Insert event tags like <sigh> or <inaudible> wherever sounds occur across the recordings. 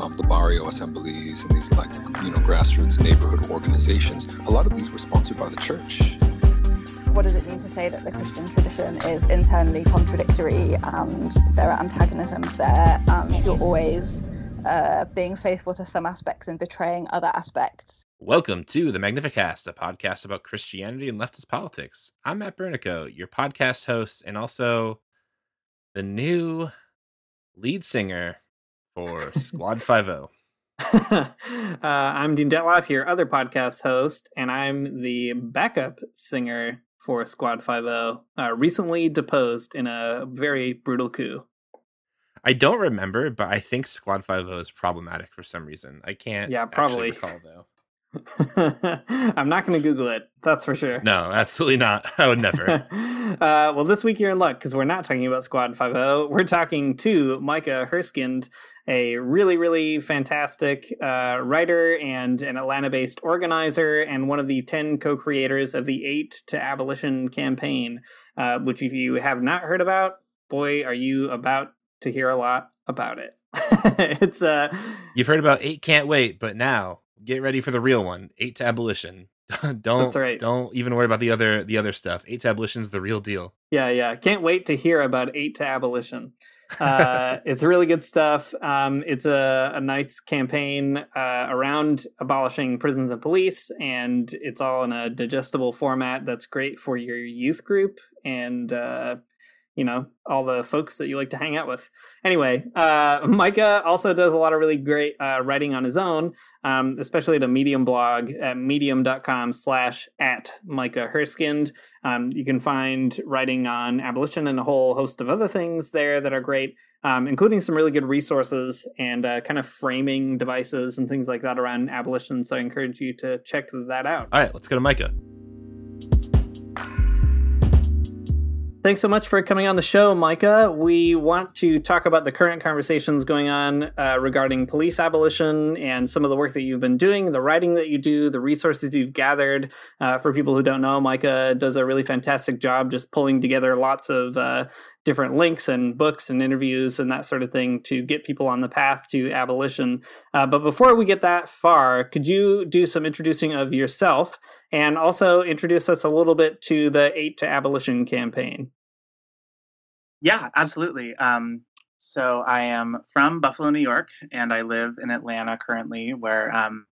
um, the barrio assemblies and these like you know grassroots neighborhood organizations, a lot of these were sponsored by the church. What does it mean to say that the Christian tradition is internally contradictory and there are antagonisms there and you're always uh, being faithful to some aspects and betraying other aspects? Welcome to the Magnificast, a podcast about Christianity and leftist politics. I'm Matt Bernico, your podcast host, and also the new lead singer for Squad Five O. <laughs> uh, I'm Dean Detloff, your other podcast host, and I'm the backup singer for Squad Five O. Uh, recently deposed in a very brutal coup. I don't remember, but I think Squad Five O is problematic for some reason. I can't. Yeah, probably. recall <laughs> though. I'm not going to Google it. That's for sure. No, absolutely not. <laughs> I would never. uh, well, this week you're in luck because we're not talking about Squad 5 We're talking to Micah Herskind, a really, really fantastic uh, writer and an Atlanta based organizer, and one of the 10 co creators of the Eight to Abolition campaign, uh, which, if you have not heard about, boy, are you about to hear a lot about it. <laughs> it's uh You've heard about Eight Can't Wait, but now get ready for the real one. Eight to abolition. <laughs> don't right. don't even worry about the other the other stuff. Eight to abolition's the real deal. Yeah, yeah. Can't wait to hear about eight to abolition. Uh, it's really good stuff. Um, it's a, a nice campaign uh, around abolishing prisons and police, and it's all in a digestible format that's great for your youth group and uh, you know all the folks that you like to hang out with. Anyway uh, <laughs> micah also does a lot of really great uh, writing on his own um, especially at a medium blog at medium.com slash at micah herskind. Um, you can find writing on abolition and a whole host of other things there that are great um, including some really good resources and uh, kind of framing devices and things like that around abolition. So i encourage you to check that out. All right let's go to micah Thanks so much for coming on the show, Micah. We want to talk about the current conversations going on uh, regarding police abolition and some of the work that you've been doing, the writing that you do, the resources you've gathered. Uh, for people who don't know, Micah does a really fantastic job just pulling together lots of uh, different links and books and interviews and that sort of thing to get people on the path to abolition. Uh, but before we get that far, could you do some introducing of yourself? and also introduce us a little bit to the Eight to Abolition campaign. Yeah, absolutely. Um, so I am from Buffalo, New York, and I live in Atlanta currently, where um,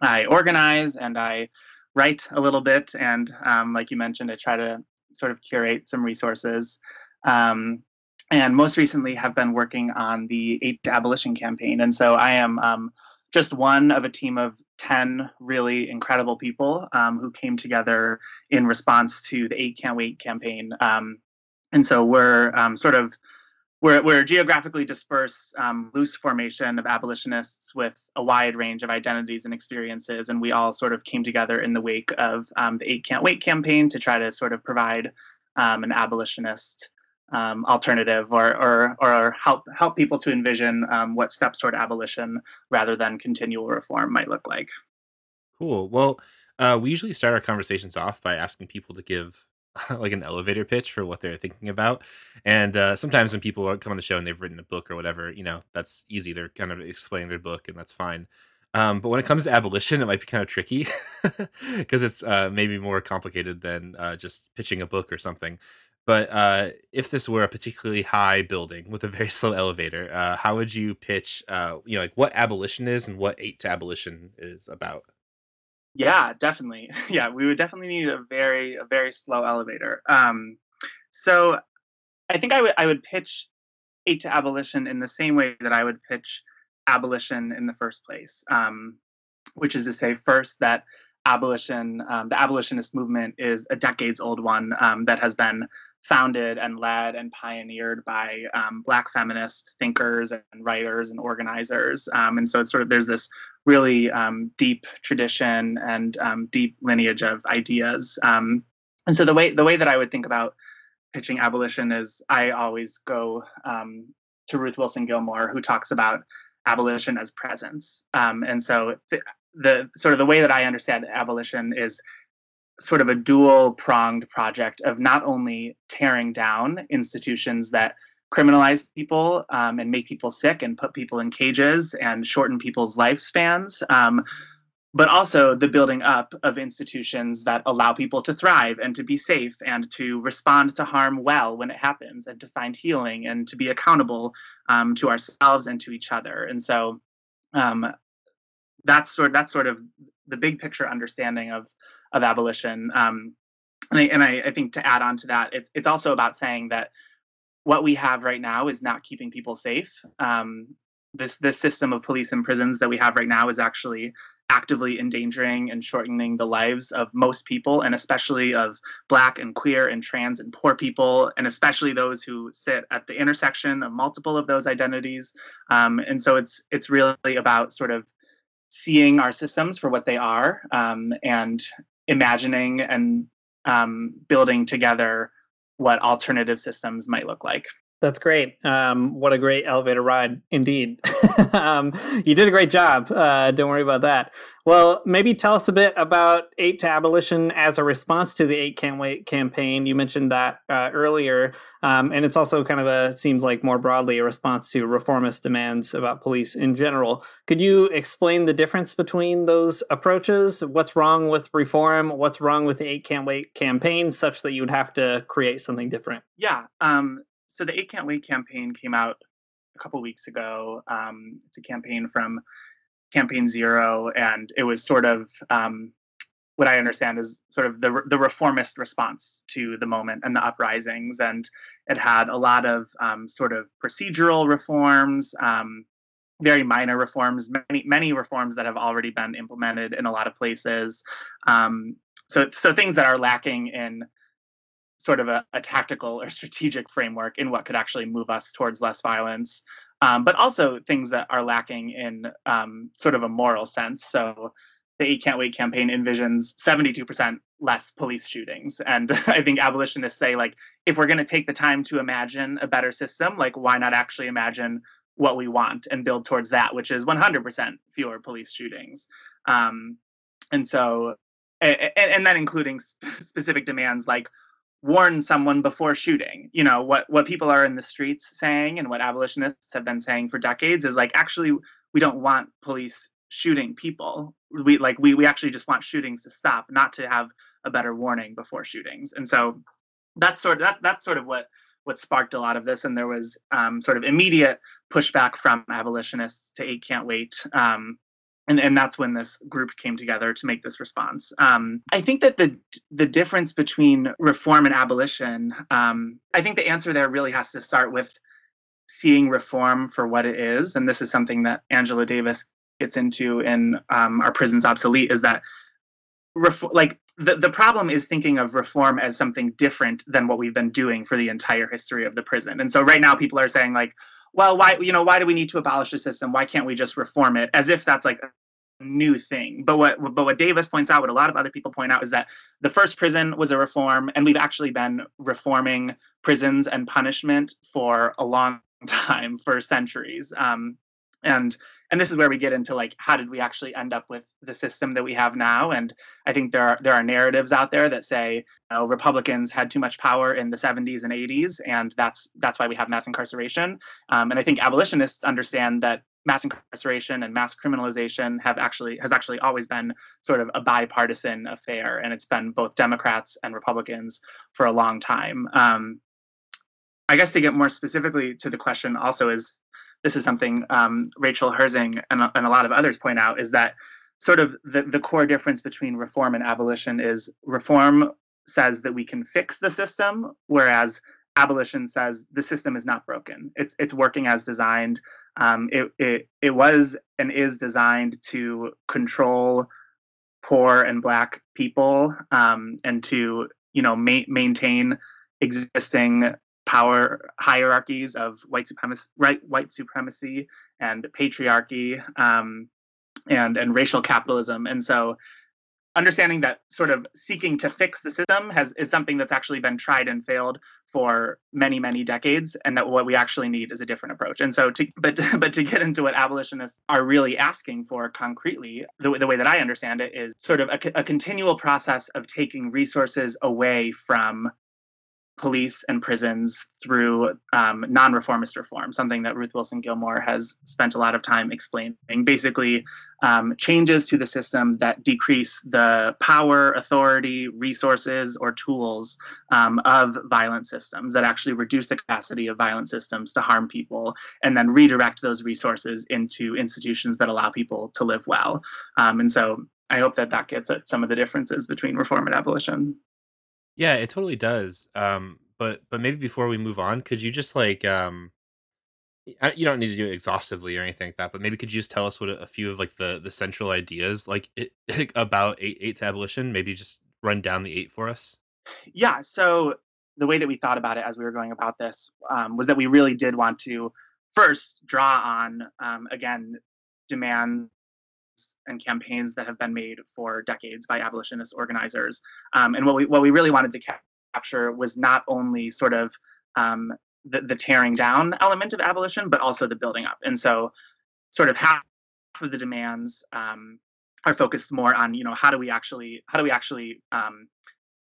I organize and I write a little bit. And um, like you mentioned, I try to sort of curate some resources. Um, and most recently have been working on the Eight to Abolition campaign. And so I am um, just one of a team of 10 really incredible people um, who came together in response to the Eight Can't Wait campaign. And so we're um, sort of we're, we're geographically dispersed, um, loose formation of abolitionists with a wide range of identities and experiences, and we all sort of came together in the wake of um, the Eight Can't Wait campaign to try to sort of provide um, an abolitionist um, alternative or, or, or help help people to envision um, what steps toward abolition rather than continual reform might look like. Cool. Well, uh, we usually start our conversations off by asking people to give <laughs> like an elevator pitch for what they're thinking about. And uh, sometimes when people come on the show and they've written a book or whatever, you know, that's easy. They're kind of explaining their book, and that's fine. Um, but when it comes to abolition, it might be kind of tricky <laughs> because it's uh, maybe more complicated than uh, just pitching a book or something. But uh, if this were a particularly high building with a very <laughs> slow elevator, uh, how would you pitch? Uh, you know, like what abolition is and what eight to abolition is about? Yeah, definitely. <laughs> Yeah, we would definitely need a very a very slow elevator. Um, so I think I would I would pitch eight to abolition in the same way that I would pitch abolition in the first place, um, which is to say, first that abolition, um, the abolitionist movement is a decades old one um, that has been founded and led and pioneered by um, Black feminist thinkers and writers and organizers. Um, and so it's sort of there's this really um, deep tradition and um, deep lineage of ideas. and so the way the way that I would think about pitching abolition is I always go to Ruth Wilson Gilmore, who talks about abolition as presence. Um, and so th- the sort of the way that I understand abolition is sort of a dual pronged project of not only tearing down institutions that criminalize people um, and make people sick and put people in cages and shorten people's lifespans, um, but also the building up of institutions that allow people to thrive and to be safe and to respond to harm well when it happens and to find healing and to be accountable um, to ourselves and to each other. And so um, that's sort that's sort of the big picture understanding of of abolition. Um, and I, and I, I think to add on to that, it's it's also about saying that what we have right now is not keeping people safe. Um, this this system of police and prisons that we have right now is actually actively endangering and shortening the lives of most people, and especially of Black and queer and trans and poor people, and especially those who sit at the intersection of multiple of those identities. Um, and so it's it's really about sort of seeing our systems for what they are um, and imagining and um, building together what alternative systems might look like. That's great. Um, what a great elevator ride, indeed. <laughs> um, you did a great job. Uh, don't worry about that. Well, maybe tell us a bit about Eight to Abolition as a response to the Eight Can't Wait campaign. You mentioned that uh, earlier, um, and it's also kind of a seems like more broadly a response to reformist demands about police in general. Could you explain the difference between those approaches? What's wrong with reform? What's wrong with the Eight Can't Wait campaign, such that you would have to create something different? Yeah. So the Eight Can't Wait campaign came out a couple weeks ago. Um, it's a campaign from Campaign Zero, and it was sort of um, what I understand is sort of the the reformist response to the moment and the uprisings, and it had a lot of um, sort of procedural reforms. Um, very minor reforms, many many reforms that have already been implemented in a lot of places. Um, so so things that are lacking in sort of a, a, tactical or strategic framework in what could actually move us towards less violence, um, but also things that are lacking in um, sort of a moral sense. So the Eight Can't Wait campaign envisions 72% less police shootings. And <laughs> I think abolitionists say, like, if we're going to take the time to imagine a better system, like, why not actually imagine what we want and build towards that, which is 100% fewer police shootings. Um, and so, and, and then including specific demands like warn someone before shooting. You know, what what people are in the streets saying and what abolitionists have been saying for decades is like actually we don't want police shooting people. We like we we actually just want shootings to stop, not to have a better warning before shootings. And so that's sort of that that's sort of what what sparked a lot of this and there was um, sort of immediate pushback from abolitionists to eight can't wait um, and and that's when this group came together to make this response. Um, I think that the the difference between reform and abolition, um, I think the answer there really has to start with seeing reform for what it is, and this is something that Angela Davis gets into in um, Are Prisons Obsolete. Is that reform like the, the problem is thinking of reform as something different than what we've been doing for the entire history of the prison. And so right now people are saying like, well, why you know why do we need to abolish the system? Why can't we just reform it? As if that's like a new thing. But what but what Davis points out, what a lot of other people point out, is that the first prison was a reform, and we've actually been reforming prisons and punishment for a long <laughs> time, for centuries. Um, and and this is where we get into like how did we actually end up with the system that we have now? And i think there are there are narratives out there that say you know, republicans had too much power in the 70s and 80s and that's that's why we have mass incarceration. Um, and i think abolitionists understand that mass incarceration and mass criminalization have actually has actually always been sort of a bipartisan affair and it's been both democrats and republicans for a long time. Um, i guess to get more specifically to the question also is this is something um, Rachel Herzing and, and a lot of others point out is that sort of the, the core difference between reform and abolition is reform says that we can fix the system, whereas abolition says the system is not broken. It's it's working as designed. Um, it, it it was and is designed to control poor and black people um, and to you know ma- maintain existing power hierarchies of white supremacy, right, white supremacy and patriarchy um, and and racial capitalism. And so understanding that sort of seeking to fix the system has is something that's actually been tried and failed for many many decades and that what we actually need is a different approach and so to but <laughs> but to get into what abolitionists are really asking for concretely the, the way that i understand it is sort of a, a continual process of taking resources away from police and prisons through um, non reformist reform, something that Ruth Wilson Gilmore has spent a lot of time explaining. Basically, um, changes to the system that decrease the power, authority, resources, or tools um, of violent systems, that actually reduce the capacity of violent systems to harm people, and then redirect those resources into institutions that allow people to live well. Um, and so I hope that that gets at some of the differences between reform and abolition. Yeah, it totally does. Um, but but maybe before we move on, could you just like um, you don't need to do it exhaustively or anything like that, but maybe could you just tell us what a, a few of like the the central ideas like it, <laughs> about eight eight's abolition? Maybe just run down the eight for us. Yeah. So the way that we thought about it as we were going about this um, was that we really did want to first draw on um, again demand and campaigns that have been made for decades by abolitionist organizers. Um, and what we what we really wanted to capture was not only sort of um, the, the tearing down element of abolition, but also the building up. And so, sort of half of the demands um, are focused more on you know how do we actually how do we actually um,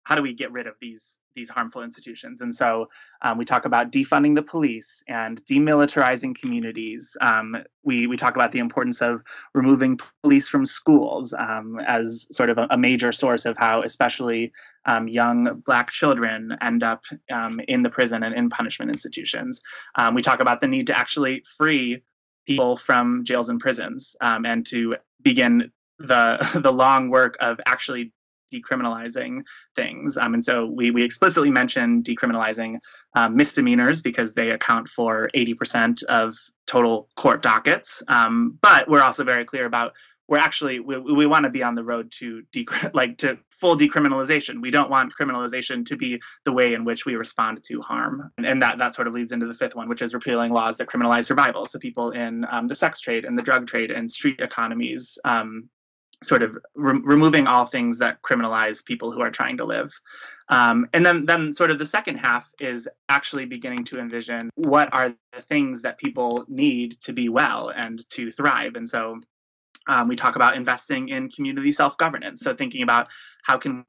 how do we get rid of these these harmful institutions. And so um, we talk about defunding the police and demilitarizing communities. Um, we, we talk about the importance of removing police from schools um, as sort of a, a, major source of how, especially um, young Black children, end up um, in the prison and in punishment institutions. Um, we talk about the need to actually free people from jails and prisons and to begin the <laughs> the long work of actually decriminalizing things. Um, and so we, we explicitly mention decriminalizing um, misdemeanors because they account for 80% of total court dockets. Um, but we're also very clear about we're actually we, we want to be on the road to decri- <laughs> like to full decriminalization. We don't want criminalization to be the way in which we respond to harm, and, and that that sort of leads into the fifth one, which is repealing laws that criminalize survival. So people in um, the sex trade and the drug trade and street economies um, sort of re- removing all things that criminalize people who are trying to live. Um, and then, then sort of the second half is actually beginning to envision what are the things that people need to be well and to thrive. And so um, we talk about investing in community self-governance. So thinking about how can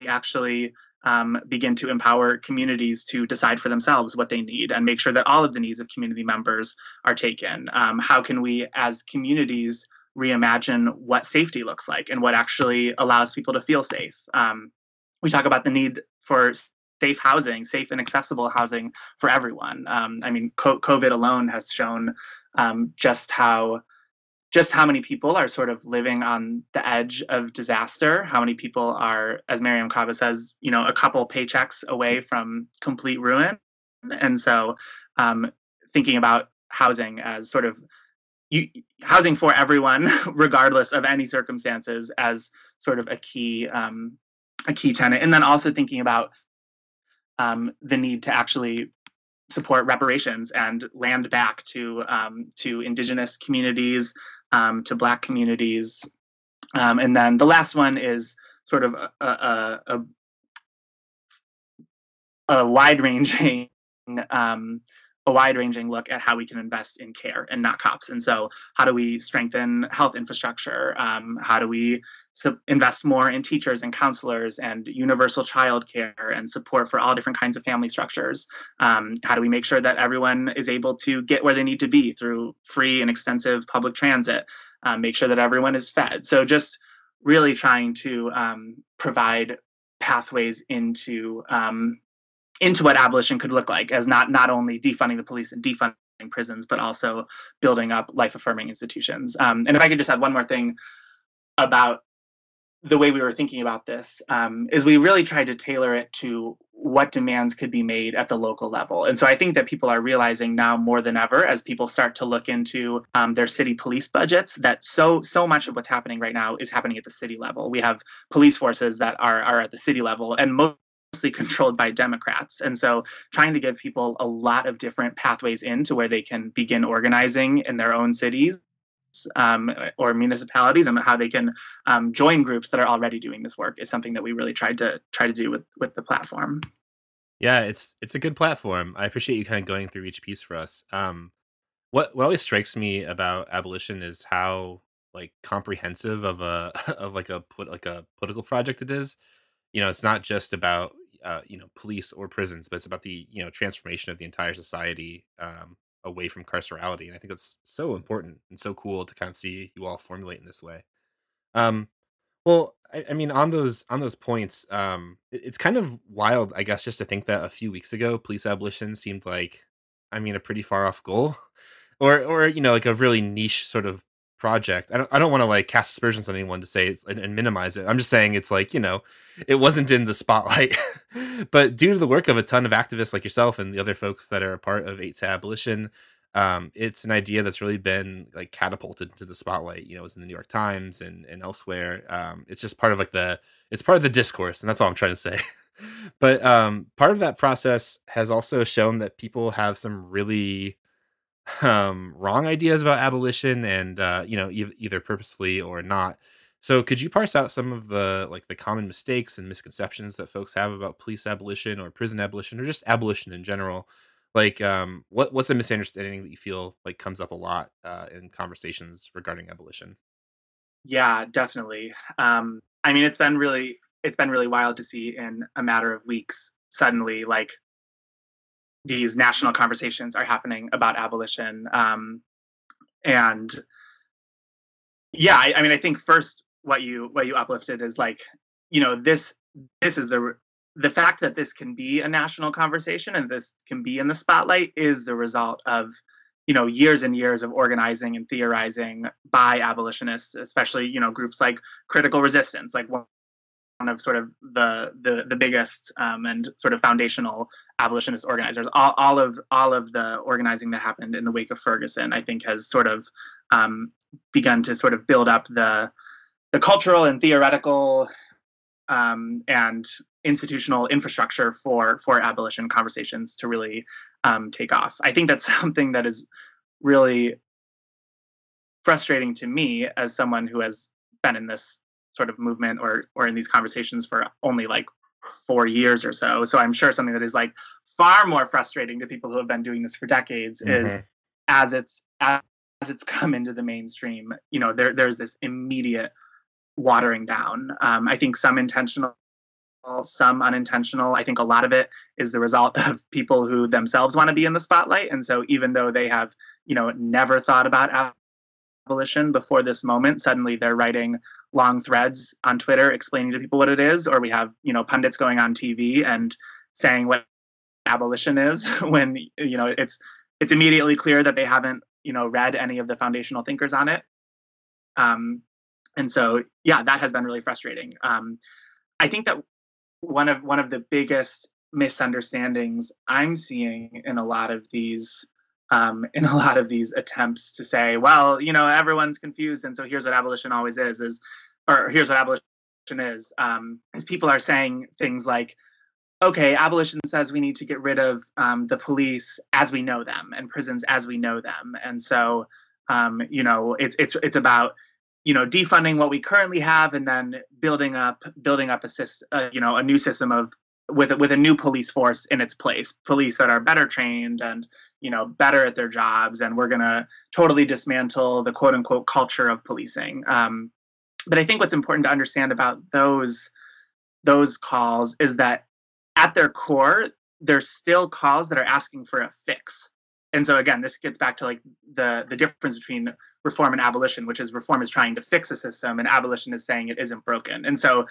we actually um, begin to empower communities to decide for themselves what they need and make sure that all of the needs of community members are taken. Um, how can we, as communities, reimagine what safety looks like and what actually allows people to feel safe. Um, we talk about the need for safe housing, safe and accessible housing for everyone. Um, I mean, COVID alone has shown um, just how just how many people are sort of living on the edge of disaster. How many people are, as Mariame Kaba says, you know, a couple paychecks away from complete ruin. And so, um, thinking about housing as sort of you, housing for everyone, <laughs> regardless of any circumstances, as sort of a key um, a key tenet, and then also thinking about um, the need to actually support reparations and land back to um, to indigenous communities, um, to Black communities, um, and then the last one is sort of a, a, a, a wide ranging um, a wide ranging look at how we can invest in care and not cops. And so, how do we strengthen health infrastructure? Um, how do we invest more in teachers and counselors and universal child care and support for all different kinds of family structures? Um, how do we make sure that everyone is able to get where they need to be through free and extensive public transit? Um, make sure that everyone is fed. So, just really trying to um, provide pathways into um, into what abolition could look like as not not only defunding the police and defunding prisons, but also building up life affirming institutions. Um, and if I could just add one more thing, about the way we were thinking about this um, is we really tried to tailor it to what demands could be made at the local level. And so I think that people are realizing now more than ever as people start to look into um, their city police budgets that so so much of what's happening right now is happening at the city level. We have police forces that are are at the city level and mostly controlled by Democrats. And so trying to give people a lot of different pathways into where they can begin organizing in their own cities um, or municipalities and how they can um, join groups that are already doing this work is something that we really tried to try to do with with the platform. Yeah, it's it's a good platform. I appreciate you kind of going through each piece for us. Um, what what always strikes me about abolition is how like comprehensive of a <laughs> of like a put like a political project it is. You know, it's not just about uh, you know police or prisons, but it's about the you know transformation of the entire society um, away from carcerality. And I think that's so important and so cool to kind of see you all formulate in this way. Um, well, I, I mean, on those on those points, um, it- it's kind of wild, I guess, just to think that a few weeks ago, police abolition seemed like, I mean, a pretty far off goal, <laughs> or or you know, like a really niche sort of project. I don't I don't want to like cast aspersions on anyone to say it's and, and minimize it. I'm just saying it's like you know, it wasn't in the spotlight, <laughs> but due to the work of a ton of activists like yourself and the other folks that are a part of Eight to Abolition, um, it's an idea that's really been like catapulted to the spotlight. You know, it's in the New York Times and and elsewhere. Um, it's just part of like the it's part of the discourse, and that's all I'm trying to say. <laughs> but um, part of that process has also shown that people have some really um, wrong ideas about abolition, and uh, you know, e- either purposefully or not. So, could you parse out some of the like the common mistakes and misconceptions that folks have about police abolition or prison abolition or just abolition in general? Like, um, what what's a misunderstanding that you feel like comes up a lot uh, in conversations regarding abolition? Yeah, definitely. Um, I mean, it's been really it's been really wild to see in a matter of weeks suddenly like these national conversations are happening about abolition. Um, and yeah, I, I mean, I think first what you what you uplifted is like, you know, this this is the the fact that this can be a national conversation and this can be in the spotlight is the result of you know years and years of organizing and theorizing by abolitionists especially you know groups like critical resistance like one of sort of the the, the biggest um, and sort of foundational abolitionist organizers. All, all of all of the organizing that happened in the wake of Ferguson, I think, has sort of um, begun to sort of build up the the cultural and theoretical um, and institutional infrastructure for for abolition conversations to really um, take off. I think that's <laughs> something that is really frustrating to me as someone who has been in this sort of movement or or in these conversations for only like four years or so. So I'm sure something that is like far more frustrating to people who have been doing this for decades is Mhm. as it's as it's <laughs> come into the mainstream, you know, there there's this immediate watering down. Um, I think some intentional, some unintentional. I think a lot of it is the result <laughs> of people who themselves want to be in the spotlight, and so even though they have, you know, never thought about abolition before this moment, suddenly they're writing long threads on Twitter explaining to people what it is, or we have, you know, pundits going on TV and saying what abolition is <laughs> when you know it's it's immediately clear that they haven't you know read any of the foundational thinkers on it. Um, and so yeah that has been really frustrating. Um, i think that one of one of the biggest misunderstandings i'm seeing in a lot of these um, in <laughs> a lot of these attempts to say well you know everyone's confused and so here's what abolition always is is or here's what abolition is um, is people are saying things like okay, abolition says we need to get rid of um, the police as we know them and prisons as we know them, and so um, you know it's it's it's about you know defunding what we currently have and then building up building up a system, uh, you know, a new system of with with a new police force in its place, police that are better trained and you know better at their jobs, and we're gonna totally dismantle the quote unquote culture of policing. Um, but I think what's important to understand about those those calls is that at their core, there's still calls that are asking for a fix. And so again, this gets back to like the the difference between reform and abolition, which is reform is trying to fix a system and abolition is saying it isn't broken. And so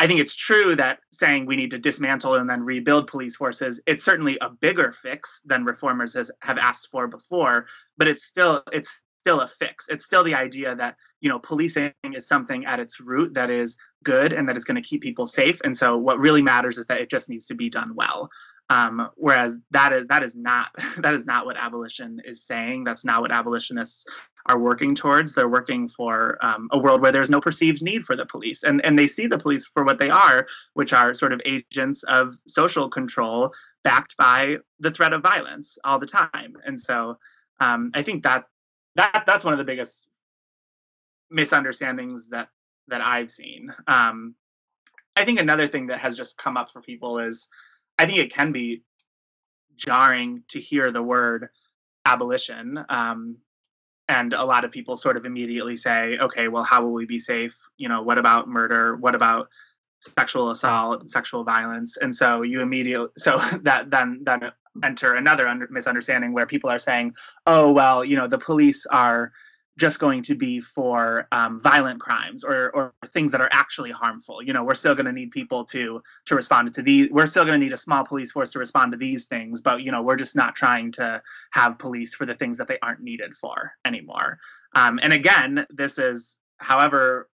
I think it's true that saying we need to dismantle and then rebuild police forces, it's certainly a bigger fix than reformers has, have asked for before, but it's still it's still a fix. It's still the idea that you know policing is something at its root that is good and that is going to keep people safe. And so what really matters is that it just needs to be done well. Um, whereas that is that is not <laughs> that is not what abolition is saying. That's not what abolitionists are working towards. They're working for um, a world where there's no perceived need for the police, and and they see the police for what they are, which are sort of agents of social control backed by the threat of violence all the time. And so um, I think that that that's one of the biggest misunderstandings that that I've seen. Um, I think another thing that has just come up for people is I think it can be jarring to hear the word abolition. Um, and a lot of people sort of immediately say, okay, well, how will we be safe? You know, what about murder? What about sexual assault, sexual violence? And so you immediately, <laughs> so that then then enter another under, misunderstanding where people are saying, oh, well, you know, the police are just going to be for um, violent crimes or, or things that are actually harmful. You know, we're still going to need people to to respond to these. We're still going to need a small police force to respond to these things, but you know, we're just not trying to have police for the things that they aren't needed for anymore. Um, and again, this is, however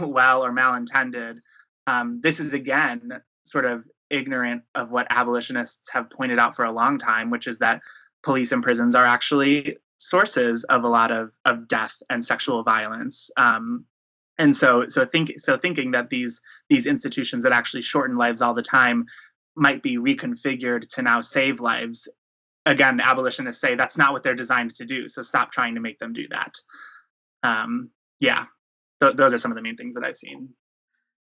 well or malintended, um, this is again sort of ignorant of what abolitionists have pointed out for a long time, which is that police and prisons are actually sources of a lot of, of death and sexual violence. Um, and so so think so thinking that these these institutions that actually shorten lives all the time might be reconfigured to now save lives again abolitionists say that's not what they're designed to do so stop trying to make them do that um, yeah th- those are some of the main things that i've seen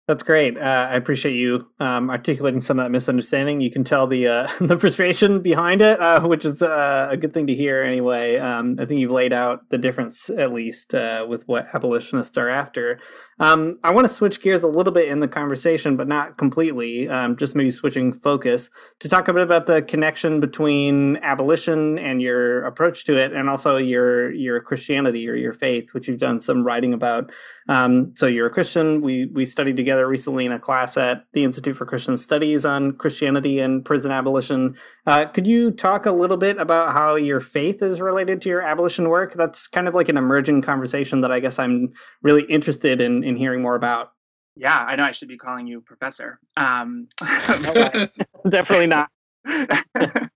that's great. Uh, I appreciate you um, articulating some of that misunderstanding. You can tell the uh, <laughs> the frustration behind it, uh, which is uh, a good thing to hear. Anyway, um, I think you've laid out the difference, at least, uh, with what abolitionists are after. Um, I want to switch gears a little bit in the conversation, but not completely. Um, just maybe switching focus to talk a bit about the connection between abolition and your approach to it, and also your your Christianity or your faith, which you've done some writing about. Um, so you're a Christian. We we studied together recently in a class at the Institute for Christian Studies on Christianity and prison abolition. Uh, could you talk a little bit about how your faith is related to your abolition work? That's kind of like an emerging conversation that I guess I'm really interested in in hearing more about. Yeah, I know I should be calling you professor. Um, <laughs> <laughs> Definitely not. <laughs>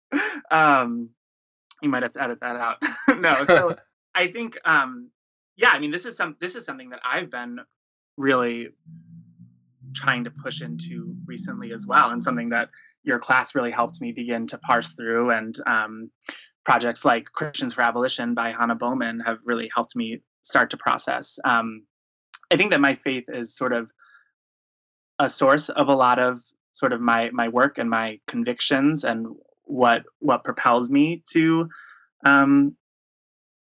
um, you might have to edit that out. no, so I think um, yeah, I mean, this is some this is something that I've been really trying to push into recently as well, and something that your class really helped me begin to parse through. And um, projects like Christians for Abolition by Hannah Bowman have really helped me start to process. Um, I think that my faith is sort of a source of a lot of sort of my my work and my convictions and what what propels me to um,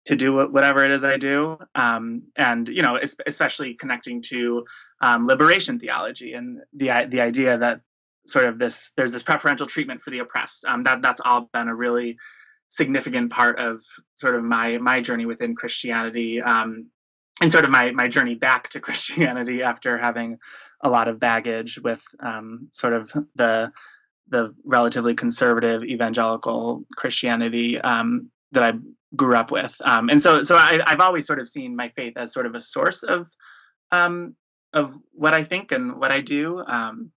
to do whatever it is I do, um, and you know, especially connecting to um, liberation theology and the the idea that sort of this there's this preferential treatment for the oppressed. Um, that that's all been a really significant part of sort of my my journey within Christianity, um, and sort of my my journey back to <laughs> Christianity after having a lot of baggage with um, sort of the the relatively conservative evangelical Christianity um, that I grew up with. Um, and so, so I, have always sort of seen my faith as sort of a source of, um, of what I think and what I do. Um,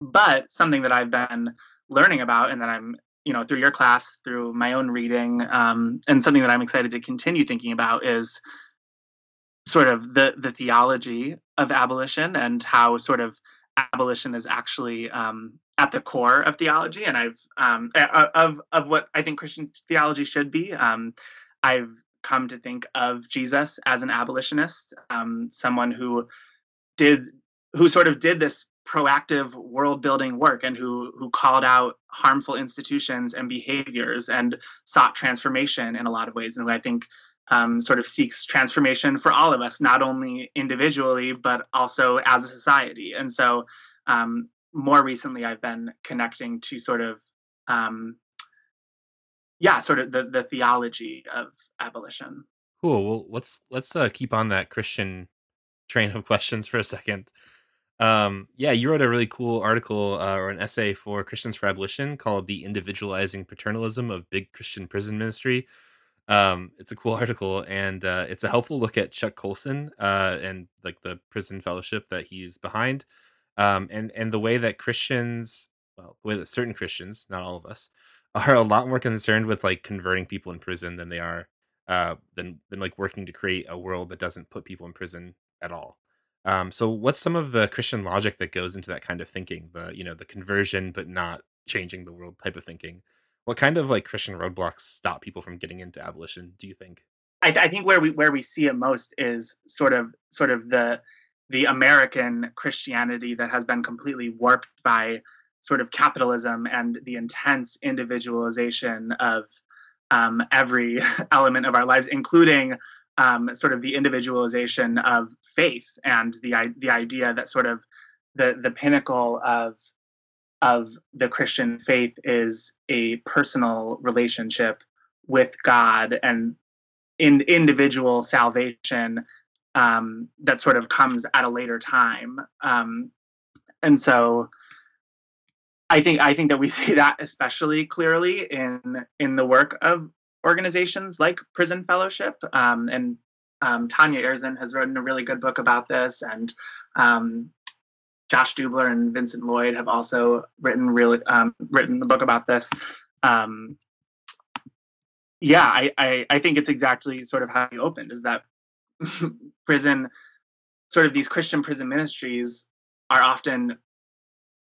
but something that I've been learning about, and that I'm, you know, through your class, through my own reading, um, and something that I'm excited to continue thinking about is sort of the the theology of abolition and how sort of abolition is actually um, at the core of theology and I've um, of of what I think Christian theology should be. Um, I've come to think of Jesus as an abolitionist, um, someone who did who sort of did this proactive world building work and who who called out harmful institutions and behaviors and sought transformation in a lot of ways and I think um, sort of seeks transformation for all of us, not only individually but also as a society. And so um, more recently I've been connecting to sort of um, yeah, sort of the the theology of abolition. Cool. Well, let's let's uh, keep on that Christian train of questions for a second. Um, yeah, you wrote a really cool article uh, or an essay for Christians for Abolition called "The Individualizing Paternalism of Big Christian Prison Ministry." Um, it's a cool <laughs> article, and uh, it's a helpful look at Chuck Colson uh, and like the prison fellowship that he's behind, um, and and the way that Christians, well, the way that certain Christians, not all of us, <laughs> are a lot more concerned with like converting people in prison than they are uh, than than like working to create a world that doesn't put people in prison at all. Um, so, what's some of the Christian logic that goes into that kind of thinking? The you know the conversion, but not changing the world type of thinking. What kind of like Christian roadblocks stop people from getting into abolition? Do you think? I, I think where we where we see it most is sort of sort of the the American Christianity that has been completely warped by sort of capitalism and the intense individualization of um, every <laughs> element of our lives, including um, sort of the individualization of faith and the the idea that sort of the the pinnacle of of the Christian faith is a personal relationship with God and in individual salvation um, that sort of comes at a later time. Um, and so I think I think that we <laughs> see that especially clearly in in the work of organizations like Prison Fellowship. Um, and um, Tanya Erzen has written a really good book about this, and um, Josh Dubler and Vincent Lloyd have also written really um, written the book about this. Yeah, I, I I think it's exactly sort of how you opened is that <laughs> prison, sort of these Christian prison ministries are often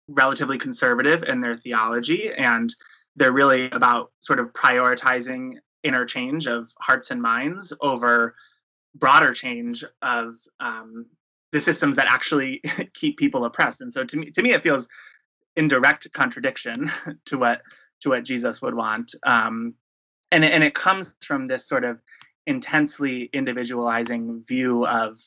relatively conservative in their theology and they're really about sort of prioritizing interchange of hearts and minds over broader change of um, the systems that actually <laughs> keep people oppressed. And so to me, to me, it feels in direct contradiction <laughs> to what to what Jesus would want. Um, and and it comes from this sort of intensely individualizing view of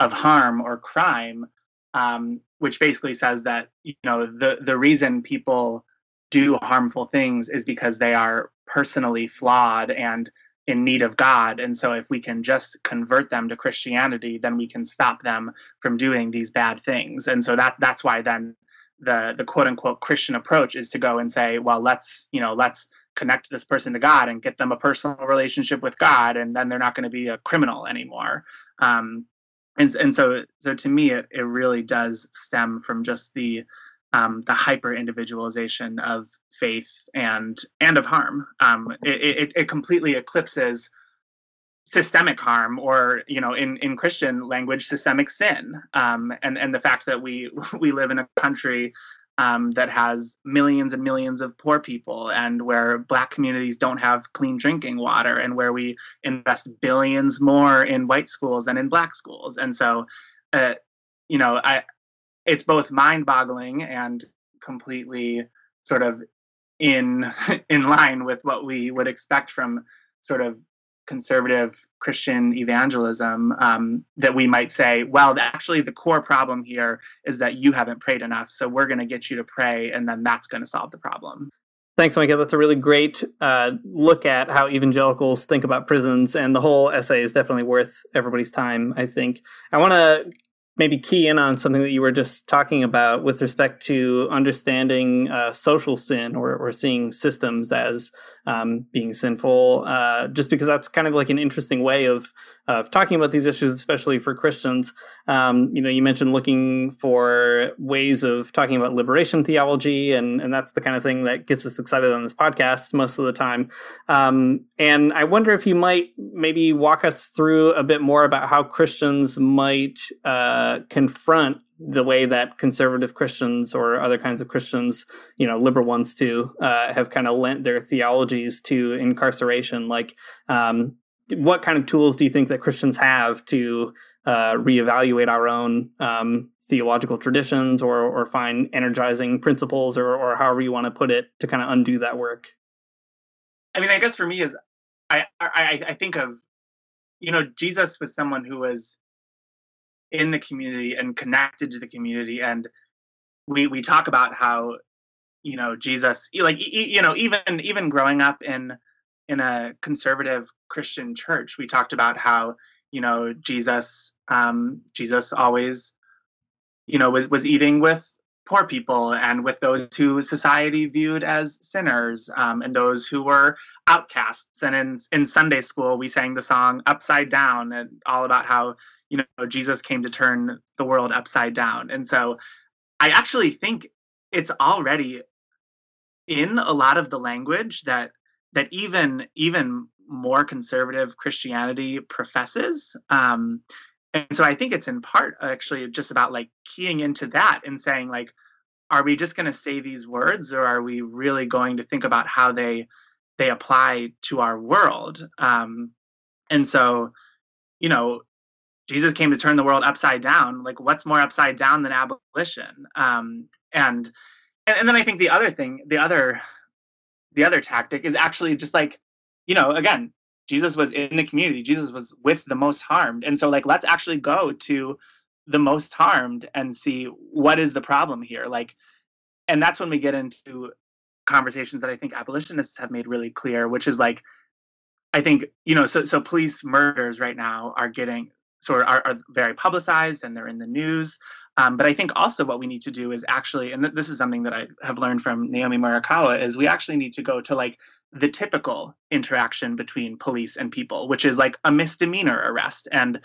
of harm or crime, um, which basically says that you know the the reason people do harmful things is because they are personally flawed and in need of God. And so if we can just convert them to Christianity, then we can stop them from doing these bad things. And so that that's why then the the quote unquote Christian approach is to go and say, well, let's, you know, let's connect this person to God and get them a personal relationship with God, and then they're not going to be a criminal anymore. Um, and, and so so to me it, it really does stem from just the um, the hyper individualization of faith and and of harm. Um, it, it, it completely eclipses systemic harm or you know in in christian language systemic sin um, and and the fact that we <laughs> we live in a country um, that has millions and millions of poor people and where black communities don't have clean drinking water and where we invest billions more in white schools than in black schools. And so uh, you know i it's both mind-boggling and completely sort of in <laughs> in line with what we would expect from sort of conservative Christian evangelism um, that we might say, well, actually, the core problem here is that you haven't prayed enough. So we're going to get you to pray, and then that's going to solve the problem. Thanks, Micah. That's a really great uh, look at how evangelicals think about prisons, and the whole essay is definitely worth everybody's time, I think. I want to maybe key in on something that you were just talking about with respect to understanding uh, social sin or, or seeing systems as um, being sinful, uh, just because that's kind of like an interesting way of of talking about these issues, especially for Christians. Um, you know, you mentioned looking for ways of talking about liberation theology, and and that's the kind of thing that gets us excited on this podcast most of the time. Um, and I wonder if you might maybe walk us through a bit more about how Christians might uh, confront the way that conservative Christians or other kinds of Christians, you know, liberal ones too, uh, have kind of lent their theologies to incarceration. Like, um, what kind of tools do you think that Christians have to uh, reevaluate our own um, theological traditions or or find energizing principles or or however you want to put it to kind of undo that work? I mean, I guess for me is I I, I think of you know Jesus was someone who was in the community and connected to the community and we we talk about how you know Jesus like you know even even growing up in in a conservative Christian church, we talked about how you know Jesus um, Jesus always you know was was eating with poor people and with those who society viewed as sinners um, and those who were outcasts. And in, in Sunday school, we sang the song Upside Down and all about how, you know, Jesus came to turn the world upside down. And so I actually think it's already in a lot of the language that that even even more conservative Christianity professes. Um, and so I think it's in part actually just about like keying into that and saying like, are we just going to say these words, or are we really going to think about how they they apply to our world? Um, and so, you know, Jesus came to turn the world upside down. Like, what's more upside down than abolition? Um, and, and then I think the other thing, the other the other tactic is actually just like, you know, again, Jesus was in the community. Jesus was with the most harmed. And so like let's actually go to the most harmed and see what is the problem here. Like and that's when we get into conversations that I think abolitionists have made really clear, which is like I think, you know, so so police murders right now are getting sort of are, are very publicized and they're in the news. Um, but I think also what we need to do is actually, and th- this is something that I have learned from Naomi Murakawa, is we actually need to go to like the typical interaction between police and people, which is like a misdemeanor arrest, and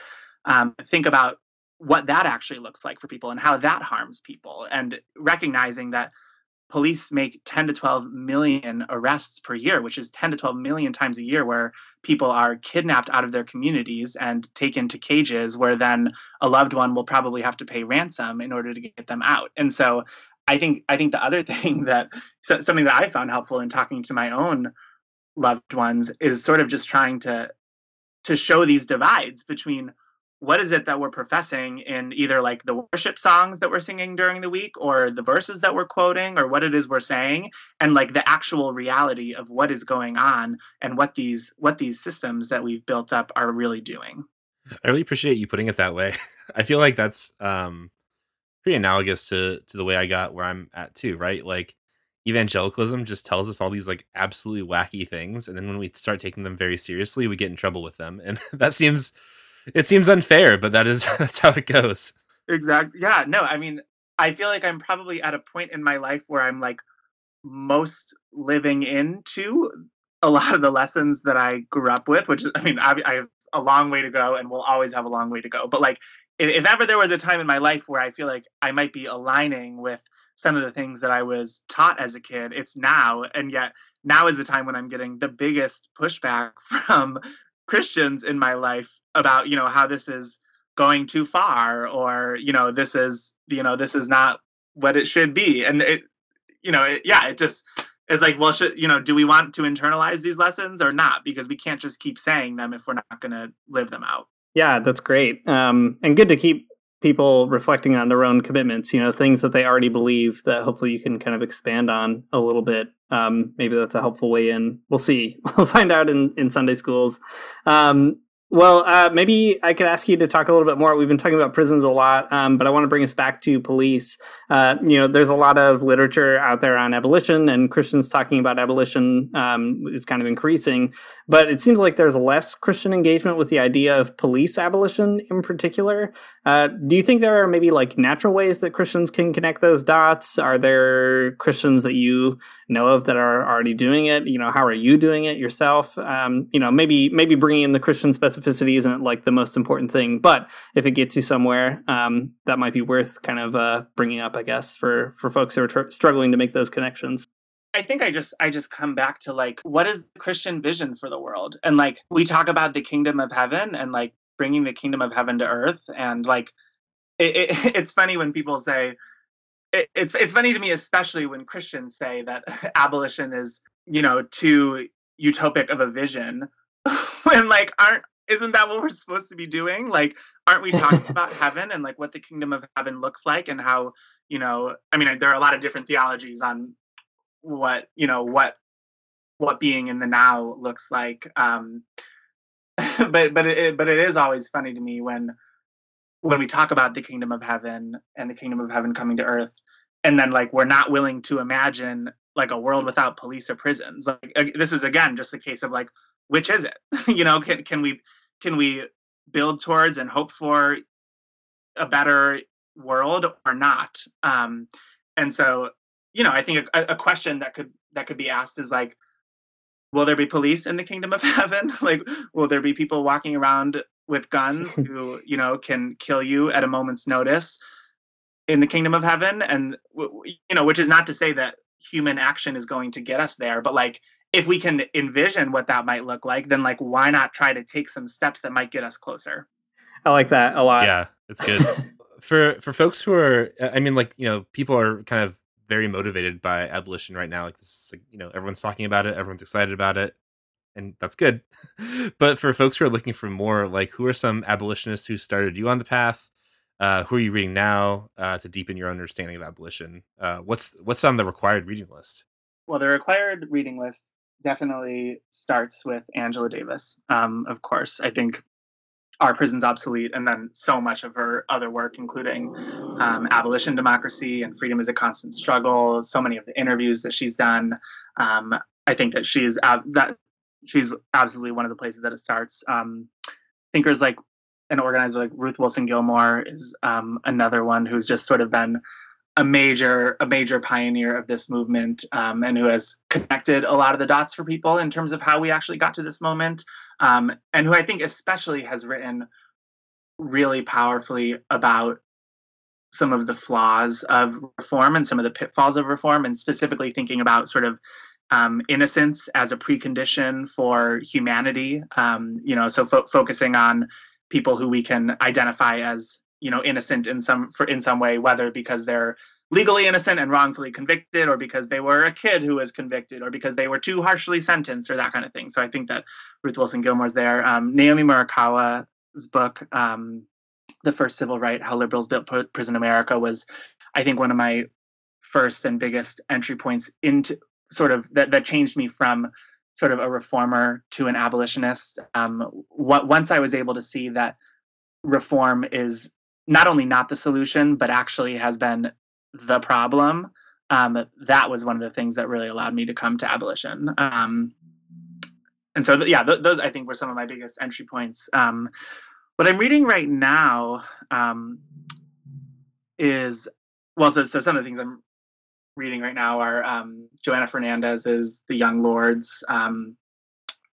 um, think about what that actually looks like for people and how that harms people, and recognizing that police make 10 to 12 million arrests per year, which is 10 to 12 million times a year where people are kidnapped out of their communities and taken to cages where then a loved one will probably have to pay ransom in order to get them out. And so I think I think the other <laughs> thing that something that I found helpful in talking to my own loved ones is sort of just trying to to show these divides between what is it that we're professing in either like the worship songs that we're singing during the week or the verses that we're quoting or what it is we're saying and like the actual reality of what is going on and what these what these systems that we've built up are really doing i really appreciate you putting it that way <laughs> i feel like that's um pretty analogous to to the way I got where I'm at too, right? Like evangelicalism just tells us all these like absolutely wacky things and then when we start taking them very seriously, we get in trouble with them. And <laughs> that seems it seems unfair, but that is <laughs> that's how it goes. Exactly. Yeah, no, I mean, I feel like I'm probably at a point in my life where I'm like most living into a lot of the lessons that I grew up with, which is, I mean, I, I have a long way to go and will always have a long way to go. But like if, if ever there was a time in my life where I feel like I might be aligning with some of the things that I was taught as a kid, it's now. And yet now is the time when I'm getting the biggest pushback <laughs> from Christians in my life about, you know, how this is going too far or, you know, this is, you know, this is not what it should be. And it, you know, it, yeah, it just, is like, well, should, you know, do we want to internalize these lessons or not? Because we can't just keep saying them if we're not going to live them out. Yeah, that's great. Um, and good to keep people reflecting on their own commitments, you know, things that they already believe that hopefully you can kind of expand on a little bit. Um, maybe that's a helpful way in. We'll see. <laughs> We'll find out in, in Sunday schools. Um, well, uh, maybe I could ask you to talk a little bit more. We've been talking about prisons a lot, um, but I want to bring us back to police. Uh, you know, there's a lot of literature out there on abolition, and Christians talking about abolition um, is kind of increasing. But it seems like there's less Christian engagement with the idea of police abolition in particular. Uh, do you think there are maybe like natural ways that Christians can connect those dots? Are there Christians that you know of that are already doing it? You know, how are you doing it yourself? Um, you know, maybe maybe bringing in the Christian specificity isn't like the most important thing, but if it gets you somewhere, um, that might be worth kind of uh, bringing up, I guess, for for folks who are tr- struggling to make those connections. I think I just I just come back to like what is the Christian vision for the world? And like we talk about the kingdom of heaven and like bringing the kingdom of heaven to earth and like it, it, <laughs> it's funny when people say it, it's it's funny to me especially when Christians say that <laughs> abolition is, you know, too utopic of a vision <laughs> when like aren't isn't that what we're supposed to be doing? Like aren't we talking about heaven and like what the kingdom of heaven looks like and how you know i mean there are a lot of different theologies on what you know what what being in the now looks like um <laughs> but but it but it is always funny to me when when we talk about the kingdom of heaven and the kingdom of heaven coming to earth and then like we're not willing to imagine like a world without police or prisons. Like this is again just a case of like which is it? <laughs> You know can can we can we build towards and hope for a better world or not? Um and so you know i think a, a question that could that could be asked is like will there be police in the kingdom of <laughs> heaven? Like will there be people walking around with guns <laughs> who you know can kill you at a moment's notice in the kingdom of heaven? And you know which is not to say that human action is going to get us there but like if we can envision what that might look like then like why not try to take some steps that might get us closer? I like that a lot. Yeah it's good. <laughs> For for folks who are i mean like you know people are kind of very motivated by abolition right now like this is like you know everyone's talking about it everyone's excited about it and that's good <laughs> but for folks who are looking for more like who are some abolitionists who started you on the path uh, who are you reading now uh, to deepen your understanding of abolition? Uh, what's what's on the required reading list? Well, the required reading list definitely starts with Angela Davis. Um, of course, I think Are Prisons Obsolete, and then so much of her other work, including um, abolition, democracy, and freedom is a constant struggle. So many of the interviews that she's done, um, I think that she's ab- that she's absolutely one of the places that it starts. Um, thinkers like an organizer like Ruth Wilson Gilmore is um, another one who's just sort of been a major a major pioneer of this movement um, and who has connected a lot of the dots for people in terms of how we actually got to this moment um, and who I think especially has written really powerfully about some of the flaws of reform and some of the pitfalls of reform and specifically thinking about sort of um, innocence as a precondition for humanity um, you know so fo- focusing on people who we can identify as you know innocent in some for in some way whether because they're legally innocent and wrongfully convicted or because they were a kid who was convicted or because they were too harshly sentenced or that kind of thing so i think that ruth wilson gilmore's there um, naomi murakawa's book um, the first civil right how liberals built prison america was i think one of my first and biggest entry points into sort of that, that changed me from sort of a reformer to an abolitionist. Um, what, once I was able to see that reform is not only not the solution, but actually has been the problem, um, that was one of the things that really allowed me to come to abolition. Um, and so, th- yeah, th- those I think were some of my biggest entry points. Um, what I'm reading right now um, is well, so so some of the things I'm reading right now are um, Johanna Fernández's The Young Lords. Um,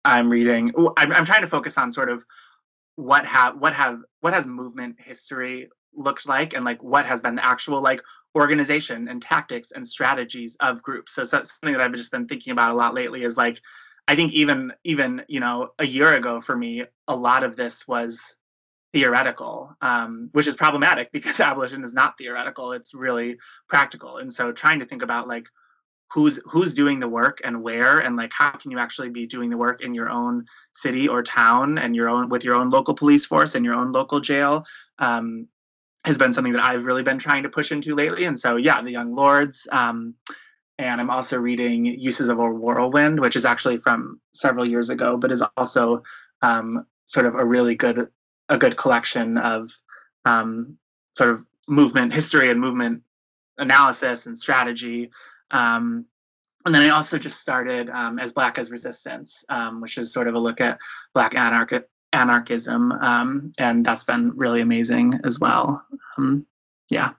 I'm reading. I'm, I'm trying to focus on sort of what have what have what has movement history looked like, and like what has been the actual like organization and tactics and strategies of groups. So, so something that I've just been thinking about a lot lately is like I think even even you know a year ago for me, a lot of this was theoretical, um, which is problematic <laughs> because abolition is not theoretical; it's really practical. And so, trying to think about like who's who's doing the work and where, and like how can you actually be doing the work in your own city or town and your own with your own local police force and your own local jail. Um, has been something that I've really been trying to push into lately. And so, yeah, the Young Lords. Um, and I'm also reading Uses of a Whirlwind, which is actually from several years ago, but is also um, sort of a really good a good collection of um, sort of movement history and movement analysis and strategy. Um, and then I also just started um, as Black as Resistance, um, which is sort of a look at Black anarch- anarchism, um, and that's been really amazing as well. Um, yeah.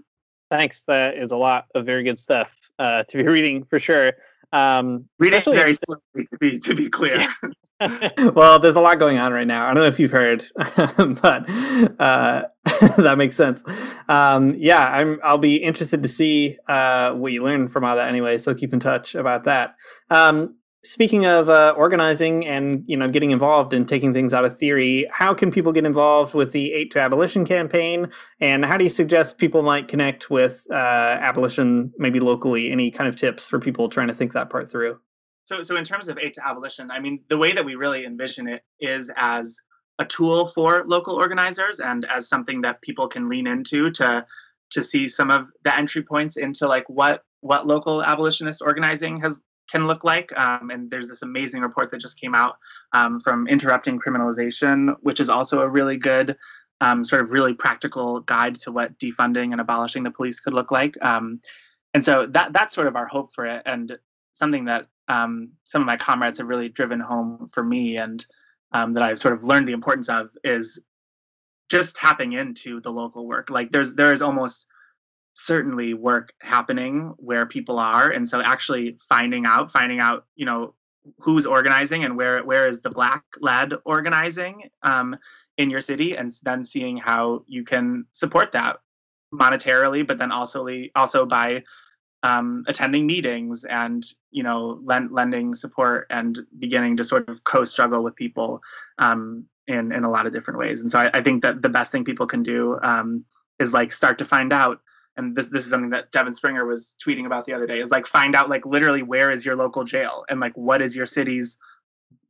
Thanks. That is a lot of very good stuff uh, to be <laughs> reading for sure. Um, reading very slowly to be to be clear. Yeah. <laughs> <laughs> well, there's a lot going on right now. I don't know if you've heard, <laughs> but uh, <laughs> that makes sense. Um, yeah, I'm. I'll be interested to see uh, what you learn from all that anyway. So keep in touch about that. Um, speaking of uh, organizing and you know getting involved and taking things out of theory, how can people get involved with the Eight to Abolition campaign? And how do you suggest people might connect with uh, abolition, maybe locally? Any kind of tips for people trying to think that part through? So, so in terms of Eight to Abolition, I mean, the way that we really envision it is as a tool for local organizers and as something that people can lean into to to see some of the entry points into like what what local abolitionist organizing has can look like. Um, and there's this amazing report that just came out um, from Interrupting Criminalization, which is also a really good um, sort of really practical guide to what defunding and abolishing the police could look like. Um, and so that that's sort of our hope for it, and something that um, some of my comrades have really driven home for me and um, that I've sort of learned the importance of is just tapping into the local work. Like there's there is almost certainly work happening where people are and so actually finding out finding out you know who's organizing and where where is the black led organizing um, in your city and then seeing how you can support that monetarily but then also also by um, attending meetings and you know lend, lending support and beginning to sort of co-struggle with people um, in in a lot of different ways. And so I, I think that the best thing people can do um, is like start to find out and this this is something that Devyn Springer was tweeting about the other day is like find out like literally where is your local jail and like what is your city's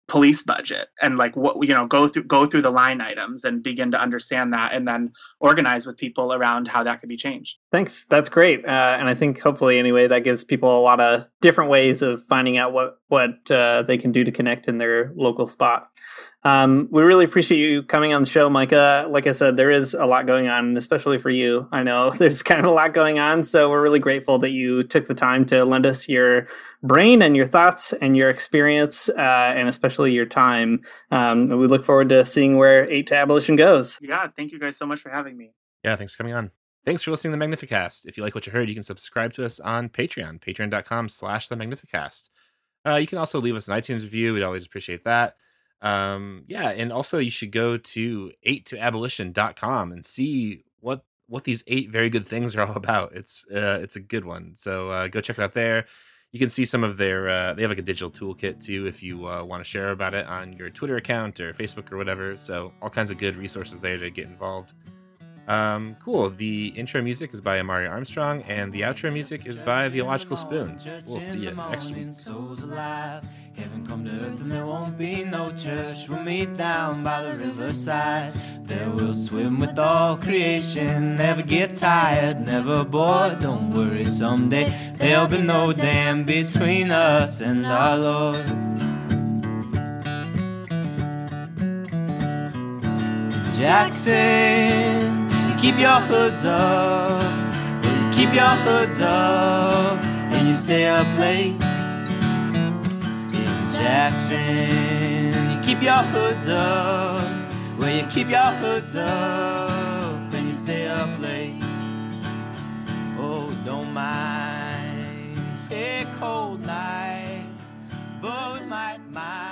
police budget and like what you know go through go through the line items and begin to understand that and then organize with people around how that could be changed thanks that's great uh, and i think hopefully anyway that gives people a lot of different ways of finding out what what uh, they can do to connect in their local spot um, we really appreciate you coming on the show, Micah. Like I said, there is a lot going on, especially for you. I know <laughs> there's kind of a lot going on, so we're really grateful that you took the time to lend us your brain and your thoughts and your experience, uh, and especially your time. Um, we look forward to seeing where Eight to Abolition goes. Yeah, thank you guys so much for having me. Yeah, thanks for coming on. Thanks for listening to the Magnificast. If you like what you heard, you can subscribe to us on Patreon, patreon.com slash the Magnificast. Uh, you can also leave us an iTunes review. We'd always appreciate that. Um, yeah, and also you should go to 8toabolition.com and see what what these eight very good things are all <laughs> about. It's uh, it's a good one. So uh, go check it out there. You can see some of their uh, they have like a digital toolkit too if you uh, want to share about it on your Twitter account or Facebook or whatever. So all kinds of good resources there to get involved. Um, cool. The intro music is by Amaryah Armstrong, and the outro music is by The Illogical Spoon. We'll see you next week. Heaven come to earth and there won't be no church. We'll meet down by the riverside. There we'll swim with all creation. Never get tired, never bored. Don't worry, someday there'll be no dam between us and our Lord. Jackson keep your hoods up. Will you keep your hoods up and you stay up late. In Jackson, you keep your hoods up. Will you keep your hoods up and you stay up late. Oh, don't mind a cold night, but we might mind.